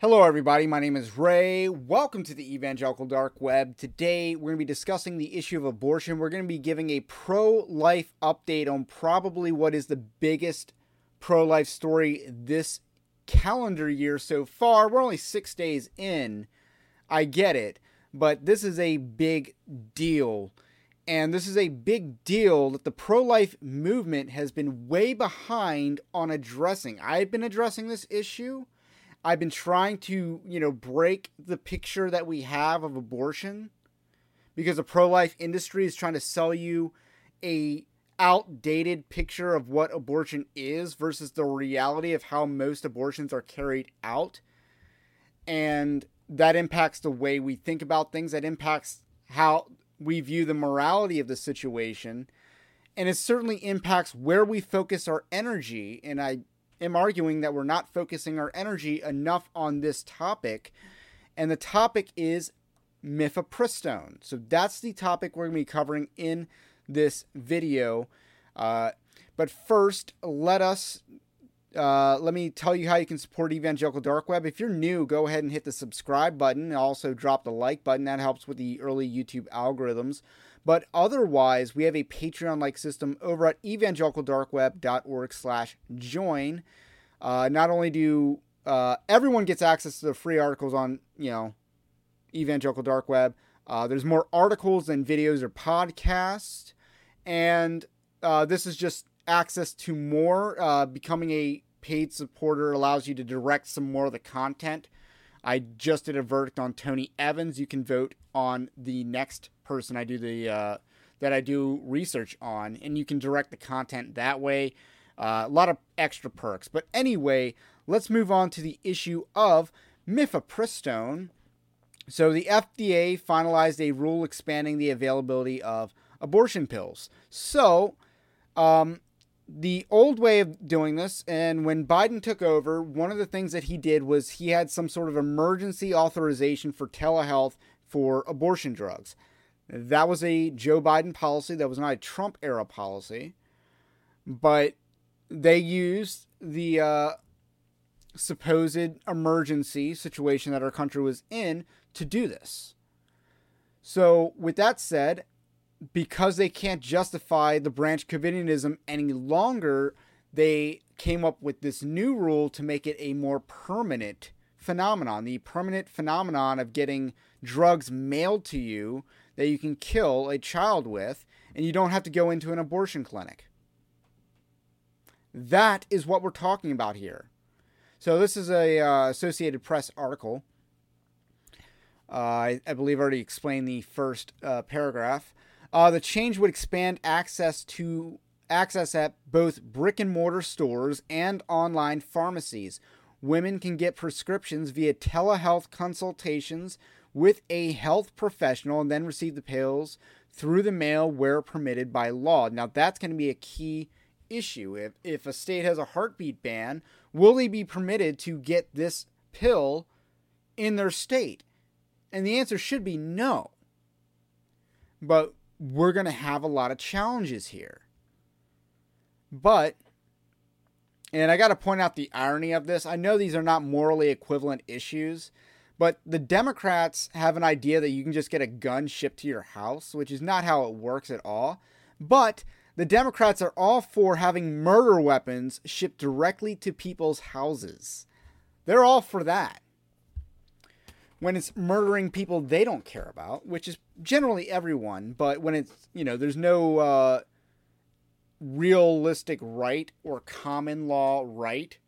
Hello, everybody. My name is Ray. Welcome to the Evangelical Dark Web. Today, we're going to be discussing the issue of abortion. We're going to be giving a pro life update on probably what is the biggest pro life story this calendar year so far. We're only six days in. I get it. But this is a big deal. And this is a big deal that the pro life movement has been way behind on addressing. I've been addressing this issue I've been trying to, you know, break the picture that we have of abortion because the pro-life industry is trying to sell you a outdated picture of what abortion is versus the reality of how most abortions are carried out. And that impacts the way we think about things, that impacts how we view the morality of the situation. And it certainly impacts where we focus our energy. And I am arguing that we're not focusing our energy enough on this topic. And the topic is mifepristone. So that's the topic we're going to be covering in this video. Uh, but first, let us uh, let me tell you how you can support Evangelical Dark Web. If you're new, go ahead and hit the subscribe button. Also drop the like button. That helps with the early YouTube algorithms. But otherwise, we have a Patreon-like system over at evangelicaldarkweb.org slash join. Uh, not only do uh, everyone gets access to the free articles on, you know, Evangelical Dark Web, uh, there's more articles than videos or podcasts. And uh, this is just access to more. Uh, becoming a paid supporter allows you to direct some more of the content. I just did a verdict on Tony Evans. You can vote on the next person I do the uh, that I do research on, and you can direct the content that way. Uh, a lot of extra perks. But anyway, let's move on to the issue of mifepristone. So the FDA finalized a rule expanding the availability of abortion pills. So um, the old way of doing this, and when Biden took over, one of the things that he did was he had some sort of emergency authorization for telehealth for abortion drugs. That was a Joe Biden policy. That was not a Trump era policy. But they used the uh, supposed emergency situation that our country was in to do this. So, with that said, because they can't justify the Branch Covidianism any longer, they came up with this new rule to make it a more permanent phenomenon. The permanent phenomenon of getting drugs mailed to you that you can kill a child with, and you don't have to go into an abortion clinic. That is what we're talking about here. So this is a uh, Associated Press article. Uh, I, I, believe I already explained the first uh, paragraph. Uh, the change would expand access to access at both brick and mortar stores and online pharmacies. Women can get prescriptions via telehealth consultations with a health professional and then receive the pills through the mail where permitted by law. Now, that's going to be a key issue. If, if a state has a heartbeat ban, will they be permitted to get this pill in their state? And the answer should be no. But we're going to have a lot of challenges here. But, and I got to point out the irony of this. I know these are not morally equivalent issues, but the Democrats have an idea that you can just get a gun shipped to your house, which is not how it works at all. But the Democrats are all for having murder weapons shipped directly to people's houses. They're all for that. When it's murdering people they don't care about, which is generally everyone, but when it's, you know, there's no uh, realistic right or common law right,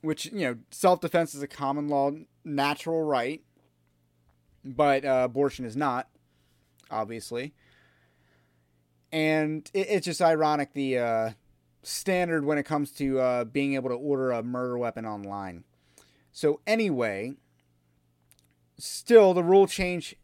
which, you know, self defense is a common law natural right, but uh, abortion is not, obviously. And it, it's just ironic the uh, standard when it comes to uh, being able to order a murder weapon online. So, anyway, still, the rule change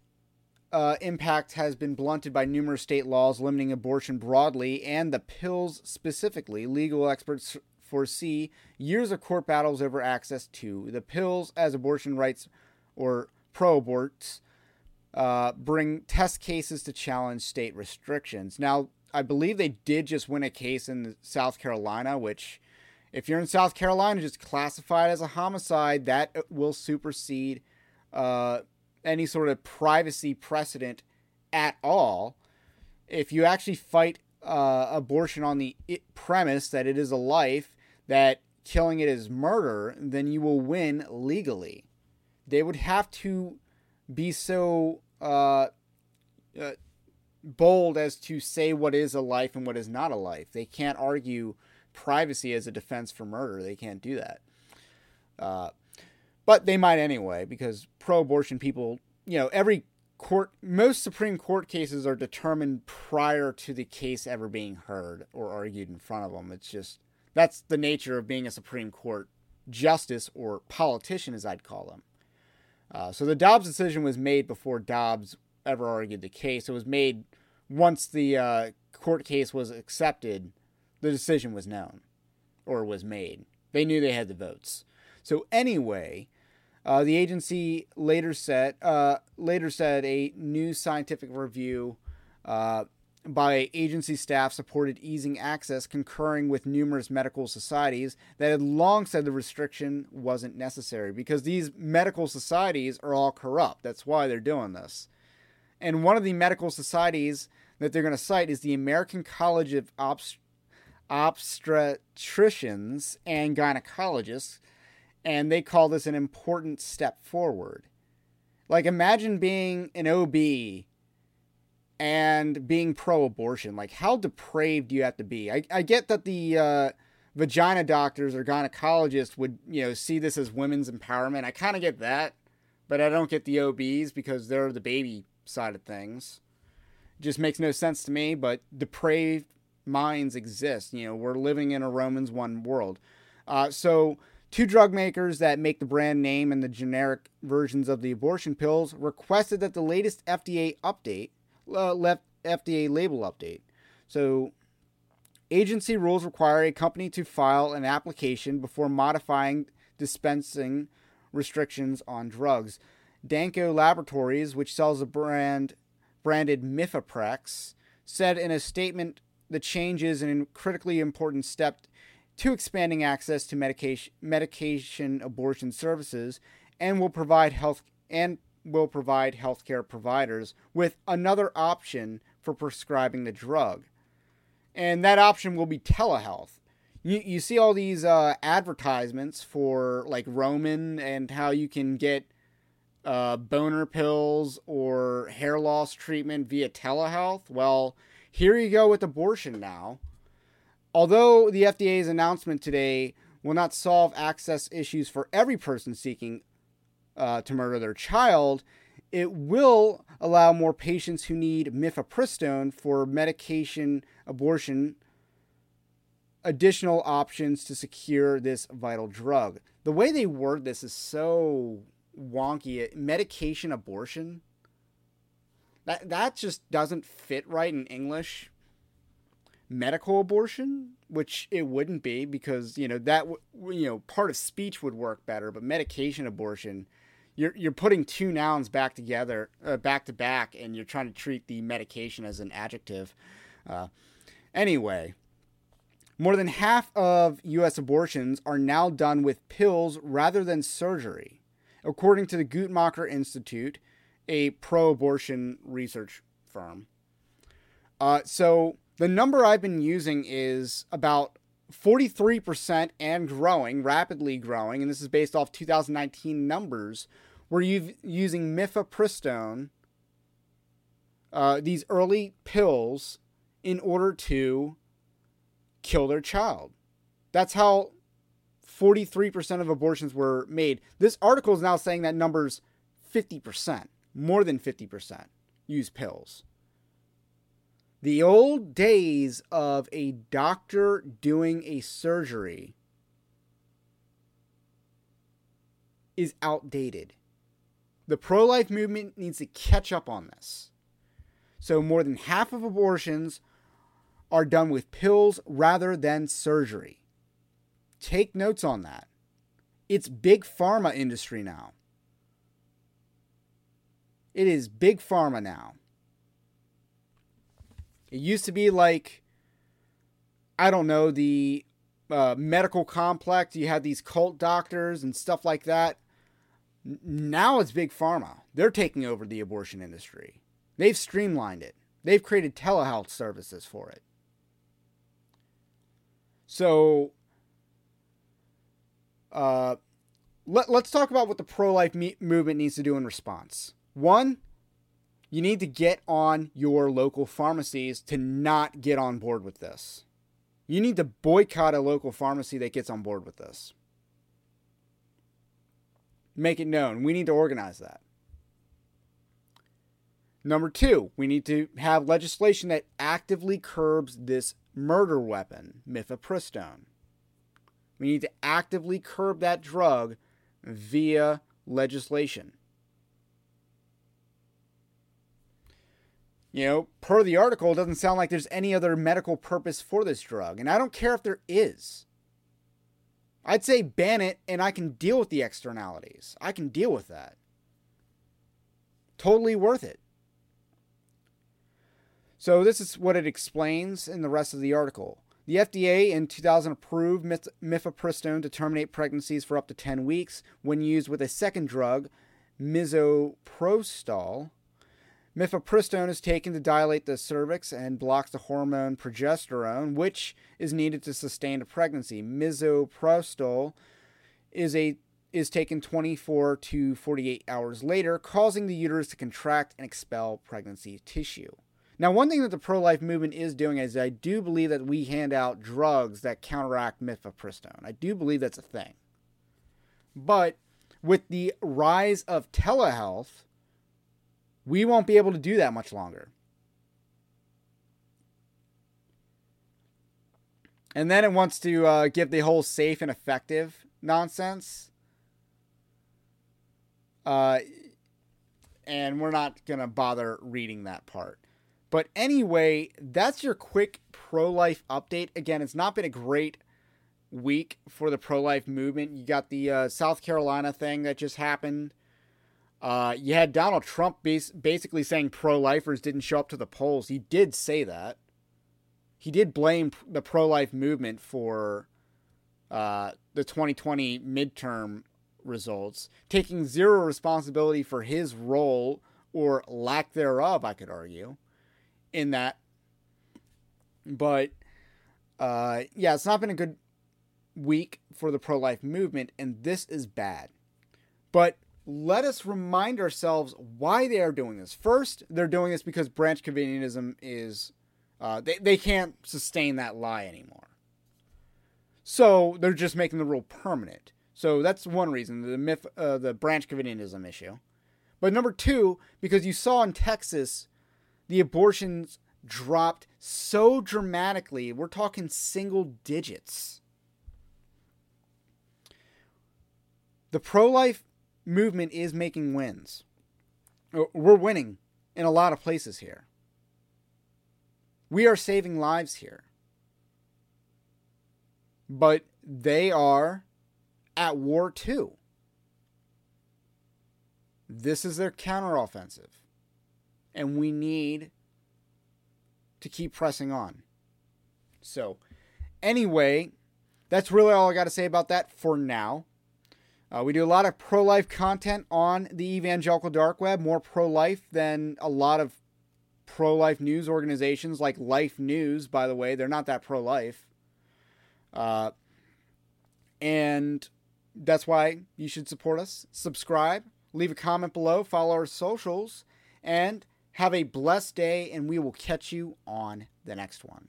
uh, impact has been blunted by numerous state laws limiting abortion broadly and the pills specifically. Legal experts foresee years of court battles over access to the pills as abortion rights or pro aborts uh, bring test cases to challenge state restrictions. Now, I believe they did just win a case in South Carolina, which, if you're in South Carolina, just classified as a homicide, that will supersede uh, any sort of privacy precedent at all. If you actually fight uh, abortion on the premise that it is a life, that killing it is murder, then you will win legally. They would have to be so uh, uh, bold as to say what is a life and what is not a life. They can't argue privacy as a defense for murder. They can't do that. But they might anyway, because pro abortion people, you know, every court, most Supreme Court cases are determined prior to the case ever being heard or argued in front of them. It's just, that's the nature of being a Supreme Court justice or politician, as I'd call them. Uh, so the Dobbs decision was made before Dobbs ever argued the case. It was made once the uh, court case was accepted, the decision was known or was made. They knew they had the votes. So anyway, uh, the agency later said uh, later said a new scientific review uh, by agency staff supported easing access, concurring with numerous medical societies that had long said the restriction wasn't necessary because these medical societies are all corrupt. That's why they're doing this. And one of the medical societies that they're going to cite is the American College of Obst- Obstetricians and Gynecologists, and they call this an important step forward. Like, imagine being an OB and being pro abortion. Like, how depraved do you have to be? I, I get that the uh, vagina doctors or gynecologists would, you know, see this as women's empowerment. I kind of get that, but I don't get the OBs because they're the baby side of things. It just makes no sense to me, but depraved minds exist. You know, we're living in a Romans 1 world. Uh, so, two drug makers that make the brand name and the generic versions of the abortion pills requested that the latest FDA update, uh, left FDA label update. So, agency rules require a company to file an application before modifying dispensing restrictions on drugs. Danco Laboratories, which sells the brand branded Mifeprex, said in a statement the change is a critically important step to expanding access to medication medication abortion services and will provide health and will provide healthcare providers with another option for prescribing the drug. And that option will be telehealth. You, you see all these uh, advertisements for like Roman and how you can get uh, boner pills or hair loss treatment via telehealth. Well, here you go with abortion now. Although the FDA's announcement today will not solve access issues for every person seeking uh, to murder their child, it will allow more patients who need mifepristone for medication abortion additional options to secure this vital drug. The way they word this is so wonky. Medication abortion. That that just doesn't fit right in English. Medical abortion, which it wouldn't be because you know that you know part of speech would work better, but medication abortion, you're you're putting two nouns back together, uh, back to back, and you're trying to treat the medication as an adjective. Uh, anyway, more than half of U.S. abortions are now done with pills rather than surgery according to the Guttmacher Institute, a pro abortion research firm. Uh, so the number I've been using is about 43% and growing, rapidly growing, and this is based off 2019 numbers, were u- using mifepristone, uh, these early pills, in order to kill their child. That's how 43% of abortions were made. This article is now saying that number's 50%, more than 50% use pills. The old days of a doctor doing a surgery is outdated. The pro life movement needs to catch up on this. So, more than half of abortions are done with pills rather than surgery. Take notes on that. It's big pharma industry now. It is big pharma now. It used to be like, I don't know, the uh, medical complex. You had these cult doctors and stuff like that. Now it's big pharma. They're taking over the abortion industry. They've streamlined it. They've created telehealth services for it. So, uh, let, let's talk about what the pro life me- movement needs to do in response. One, you need to get on your local pharmacies to not get on board with this. You need to boycott a local pharmacy that gets on board with this. Make it known. We need to organize that. Number two, we need to have legislation that actively curbs this murder weapon, mifepristone. We need to actively curb that drug via legislation. You know, per the article, it doesn't sound like there's any other medical purpose for this drug. And I don't care if there is. I'd say ban it and I can deal with the externalities. I can deal with that. Totally worth it. So, this is what it explains in the rest of the article. The FDA in 2000 approved mifepristone to terminate pregnancies for up to 10 weeks when used with a second drug, misoprostol Mifepristone is taken to dilate the cervix and blocks the hormone progesterone, which is needed to sustain a pregnancy. Misoprostol is a is taken 24 to 48 hours later, causing the uterus to contract and expel pregnancy tissue. Now, one thing that the pro life movement is doing is I do believe that we hand out drugs that counteract mifepristone. I do believe that's a thing. But with the rise of telehealth, we won't be able to do that much longer. And then it wants to uh, give the whole safe and effective nonsense. Uh, and we're not going to bother reading that part. But anyway, that's your quick pro life update. Again, it's not been a great week for the pro life movement. You got the uh, South Carolina thing that just happened. Uh, you had Donald Trump bas- basically saying pro lifers didn't show up to the polls. He did say that. He did blame the pro life movement for uh, the 2020 midterm results, taking zero responsibility for his role or lack thereof, I could argue, in that. But uh, yeah, it's not been a good week for the pro life movement, and this is bad. But let us remind ourselves why they are doing this. First, they're doing this because branch Covidianism is, uh, they, they can't sustain that lie anymore. So they're just making the rule permanent. So that's one reason, the myth, uh, the branch Covidianism issue. But number two, because you saw in Texas, the abortions dropped so dramatically. We're talking single digits. The pro life movement is making wins. Uh, we're winning in a lot of places here. We are saving lives here. But they are at war too. This is their counteroffensive. And we need to keep pressing on. So, anyway, that's really all I got to say about that for now. Uh, we do a lot of pro life content on the evangelical dark web, more pro life than a lot of pro life news organizations like Life News, by the way. They're not that pro life. Uh, and that's why you should support us. Subscribe, Leave a comment below, follow our socials, and have a blessed day, and we will catch you on the next one.